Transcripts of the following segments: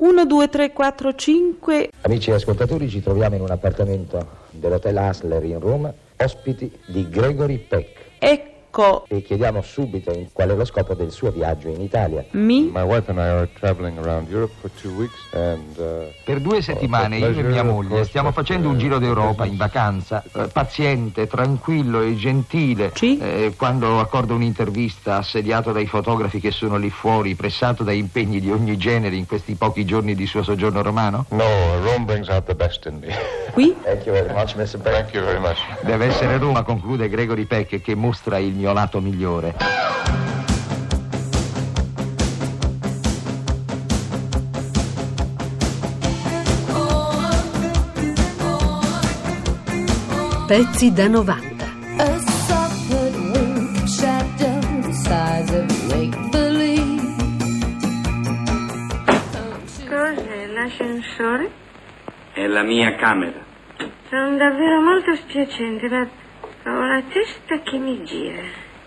1, 2, 3, 4, 5. Amici ascoltatori, ci troviamo in un appartamento dell'Hotel Asler in Roma, ospiti di Gregory Peck. Ecco E chiediamo subito in- qual è lo scopo del suo viaggio in Italia. mi. My wife and I are traveling around Europe for two weeks, and uh, Per due settimane io e mia moglie stiamo facendo un giro d'Europa in vacanza, eh, paziente, tranquillo e gentile. Sì. Eh, quando accordo un'intervista assediato dai fotografi che sono lì fuori, pressato da impegni di ogni genere in questi pochi giorni di suo soggiorno romano? no, Rome brings out the best in me. Qui? Thank you very much, Mr. Peck. Thank you very much. Deve essere Roma, conclude Gregory Peck, che mostra il mio lato migliore. Pezzi da 90. A soft wing shadow the size of make believe. Cos'è l'ascensore? È la mia camera. Sono davvero molto spiacente, ma ho la testa che mi gira.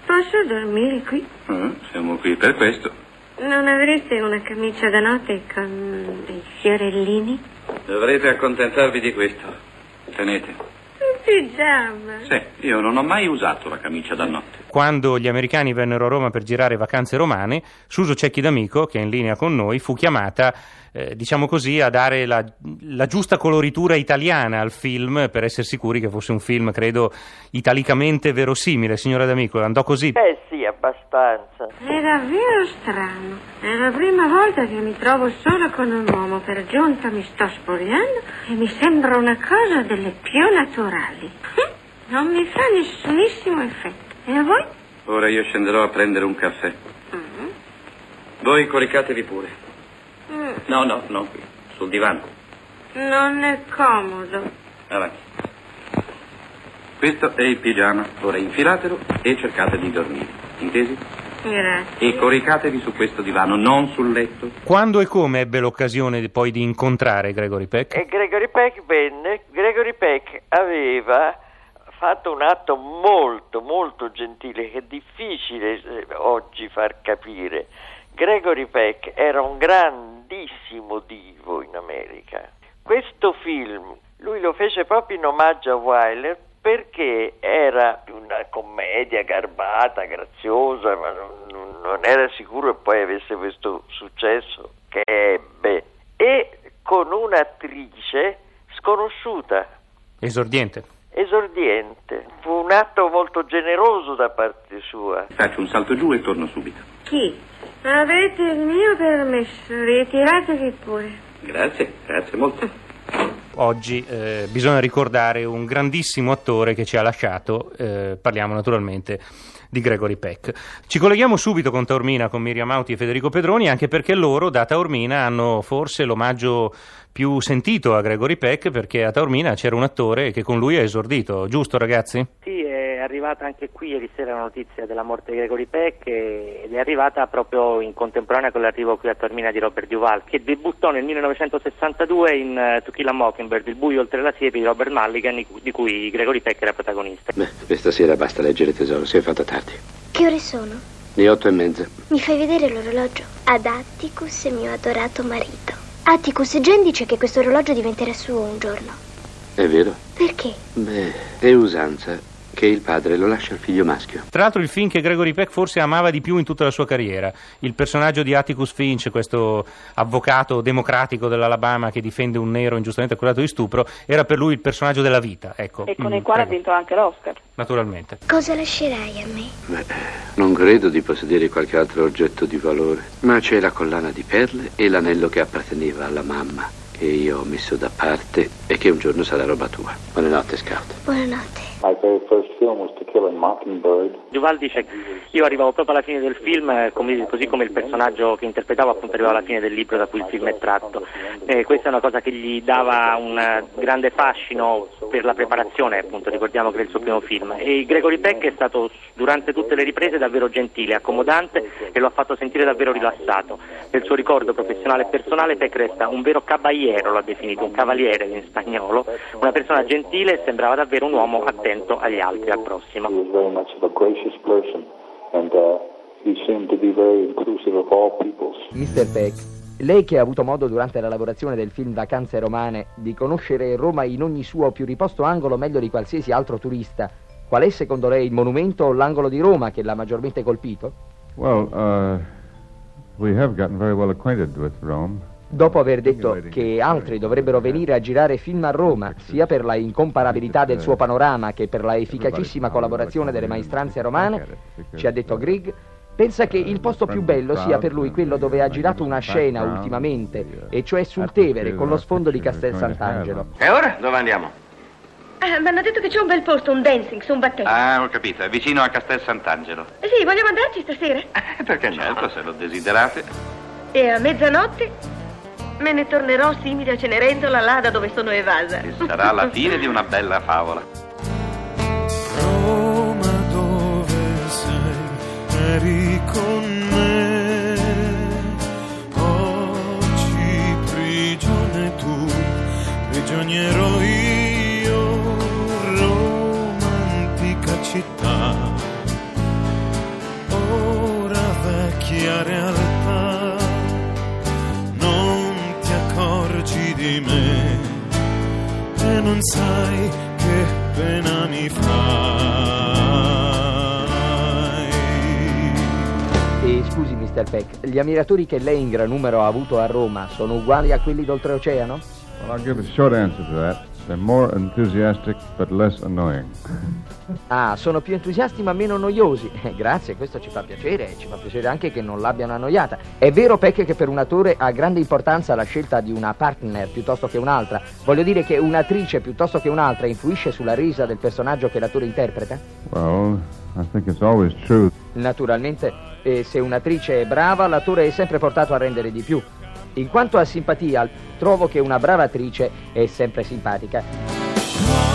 Posso dormire qui? Ah, siamo qui per questo. Non avreste una camicia da notte con dei fiorellini? Dovrete accontentarvi di questo. Tenete. Un pigiama. Sì, io non ho mai usato la camicia da notte. Quando gli americani vennero a Roma per girare vacanze romane, Suso Cecchi D'Amico, che è in linea con noi, fu chiamata, eh, diciamo così, a dare la, la giusta coloritura italiana al film per essere sicuri che fosse un film, credo, italicamente verosimile. Signora D'Amico, andò così? Eh sì, abbastanza. È davvero strano. È la prima volta che mi trovo solo con un uomo. Per giunta mi sto spogliando e mi sembra una cosa delle più naturali. Non mi fa nessunissimo effetto. E a voi? Ora io scenderò a prendere un caffè. Voi coricatevi pure. Mm, No, no, no, qui. Sul divano. non è comodo. Avanti. Questo è il pigiama. Ora infilatelo e cercate di dormire. Intesi? Grazie. E coricatevi su questo divano, non sul letto. Quando e come ebbe l'occasione poi di incontrare Gregory Peck? E Gregory Peck venne. Gregory Peck aveva fatto un atto molto, molto gentile che è difficile eh, oggi far capire. Gregory Peck era un grandissimo divo in America. Questo film lui lo fece proprio in omaggio a Wyler perché era una commedia garbata, graziosa, ma non, non era sicuro che poi avesse questo successo che ebbe. E con un'attrice sconosciuta, Esordiente. Esordiente. Fu un atto molto generoso da parte sua. Faccio un salto giù e torno subito. Chi? Avete il mio permesso, ritiratevi pure. Grazie, grazie molto. Oggi eh, bisogna ricordare un grandissimo attore che ci ha lasciato, eh, parliamo naturalmente di Gregory Peck. Ci colleghiamo subito con Taormina, con Miriam Auti e Federico Pedroni, anche perché loro da Taormina hanno forse l'omaggio più sentito a Gregory Peck, perché a Taormina c'era un attore che con lui ha esordito, giusto ragazzi? Sì, arrivata anche qui ieri sera la notizia della morte di Gregory Peck ed è arrivata proprio in contemporanea con l'arrivo qui a Tormina di Robert Duval, che debuttò nel 1962 in eh, To Kill a Mockingbird, Il buio oltre la siepe di Robert Mulligan, di cui- di cui Gregory Peck era protagonista. Beh, questa sera basta leggere tesoro, si è fatta tardi. Che ore sono? Le otto e mezza. Mi fai vedere l'orologio? Ad Atticus, mio adorato marito. Atticus, Jen dice che questo orologio diventerà suo un giorno. È vero? Perché? Beh, è usanza che il padre lo lascia al figlio maschio. Tra l'altro il film che Gregory Peck forse amava di più in tutta la sua carriera, il personaggio di Atticus Finch, questo avvocato democratico dell'Alabama che difende un nero ingiustamente accusato di stupro, era per lui il personaggio della vita, ecco. e con Mm, il quale ha prego. vinto anche l'Oscar. Naturalmente. Cosa lascerai a me? Beh, non credo di possedere qualche altro oggetto di valore, ma c'è la collana di perle e l'anello che apparteneva alla mamma, che io ho messo da parte e che un giorno sarà roba tua. Buonanotte, Scout. Buonanotte. My very first Duval dice io arrivavo proprio alla fine del film, eh, così come il personaggio che interpretavo appunto arrivava alla fine del libro da cui il film è tratto. Eh, questa è una cosa che gli dava un eh, grande fascino per la preparazione, appunto ricordiamo che è il suo primo film. E Gregory Peck è stato durante tutte le riprese davvero gentile, accomodante e lo ha fatto sentire davvero rilassato. Nel suo ricordo professionale e personale Peck resta un vero caballero, l'ha definito, un cavaliere in spagnolo, una persona gentile e sembrava davvero un uomo attento agli altri, al prossimo. He was very much of a gracious person, and he seemed to be very inclusive of all peoples. Mr. Peck Lei che ha avuto modo durante la lavorazione del film Vacanze Romane di conoscere Roma in ogni suo più riposto angolo meglio di qualsiasi altro turista, qual è secondo lei il monumento o l'angolo di Roma che l'ha maggiormente colpito? Well, uh, we have gotten very well acquainted with Rome. Dopo aver detto che altri dovrebbero venire a girare film a Roma, sia per la incomparabilità del suo panorama che per la efficacissima collaborazione delle maestranze romane, ci ha detto Grigg, pensa che il posto più bello sia per lui quello dove ha girato una scena ultimamente, e cioè sul Tevere con lo sfondo di Castel Sant'Angelo. E ora dove andiamo? Eh, mi hanno detto che c'è un bel posto, un dancing su un battello. Ah, ho capito, è vicino a Castel Sant'Angelo. Eh sì, vogliamo andarci stasera? Eh, perché no? Certo, se lo desiderate. E a mezzanotte me ne tornerò simile a Cenerentola là da dove sono evasa. E sarà la fine di una bella favola. Roma dove sei, eri con me. Oggi prigione tu, prigioniero e non sai che pena mi fai. E scusi, Mr. Peck, gli ammiratori che lei in gran numero ha avuto a Roma sono uguali a quelli d'oltreoceano? Well, I'll give a short answer to that. They're more enthusiastic but less annoying. Ah, sono più entusiasti ma meno noiosi. Eh, grazie, questo ci fa piacere e ci fa piacere anche che non l'abbiano annoiata. È vero, Peck, che per un attore ha grande importanza la scelta di una partner piuttosto che un'altra. Voglio dire che un'attrice piuttosto che un'altra influisce sulla risa del personaggio che l'attore interpreta? Well, I think it's always true. Naturalmente, eh, se un'attrice è brava, l'attore è sempre portato a rendere di più. In quanto a simpatia, trovo che una brava attrice è sempre simpatica.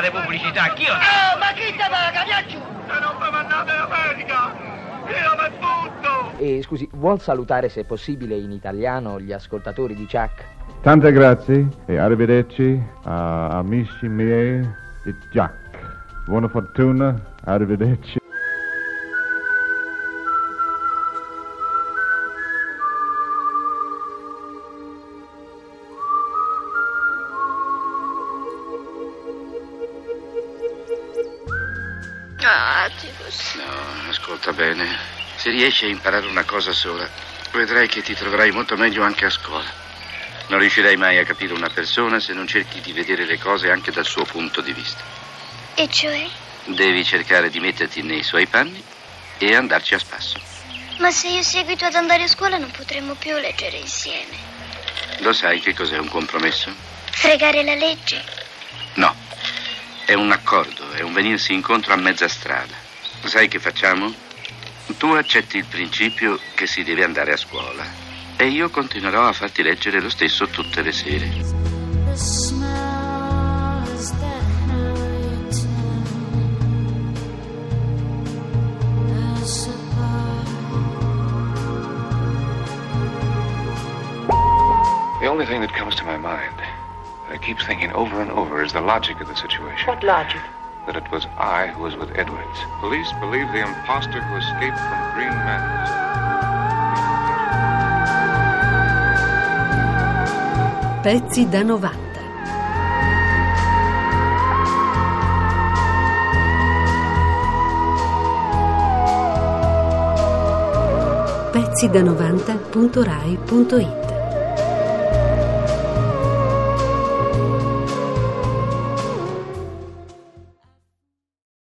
Di pubblicità, chi lo Oh, ma chi te paga? Viaggiù! Se non mi mandate in America, io mi butto! E scusi, vuol salutare se possibile in italiano gli ascoltatori di Chuck? Tante grazie e arrivederci a amici miei di Jack. Buona fortuna, arrivederci. Ah, Atticus. No, ascolta bene. Se riesci a imparare una cosa sola, vedrai che ti troverai molto meglio anche a scuola. Non riuscirai mai a capire una persona se non cerchi di vedere le cose anche dal suo punto di vista. E cioè? Devi cercare di metterti nei suoi panni e andarci a spasso. Ma se io seguito ad andare a scuola non potremmo più leggere insieme. Lo sai che cos'è un compromesso? Fregare la legge? È un accordo, è un venirsi incontro a mezza strada. Sai che facciamo? Tu accetti il principio che si deve andare a scuola e io continuerò a farti leggere lo stesso tutte le sere. The only thing that comes to my mind, I keep thinking over and over, is the logic of the situation. What logic? That it was I who was with Edwards. Police believe the imposter who escaped from Green Manors. Pezzi da 90. pezzi da 90.rai.it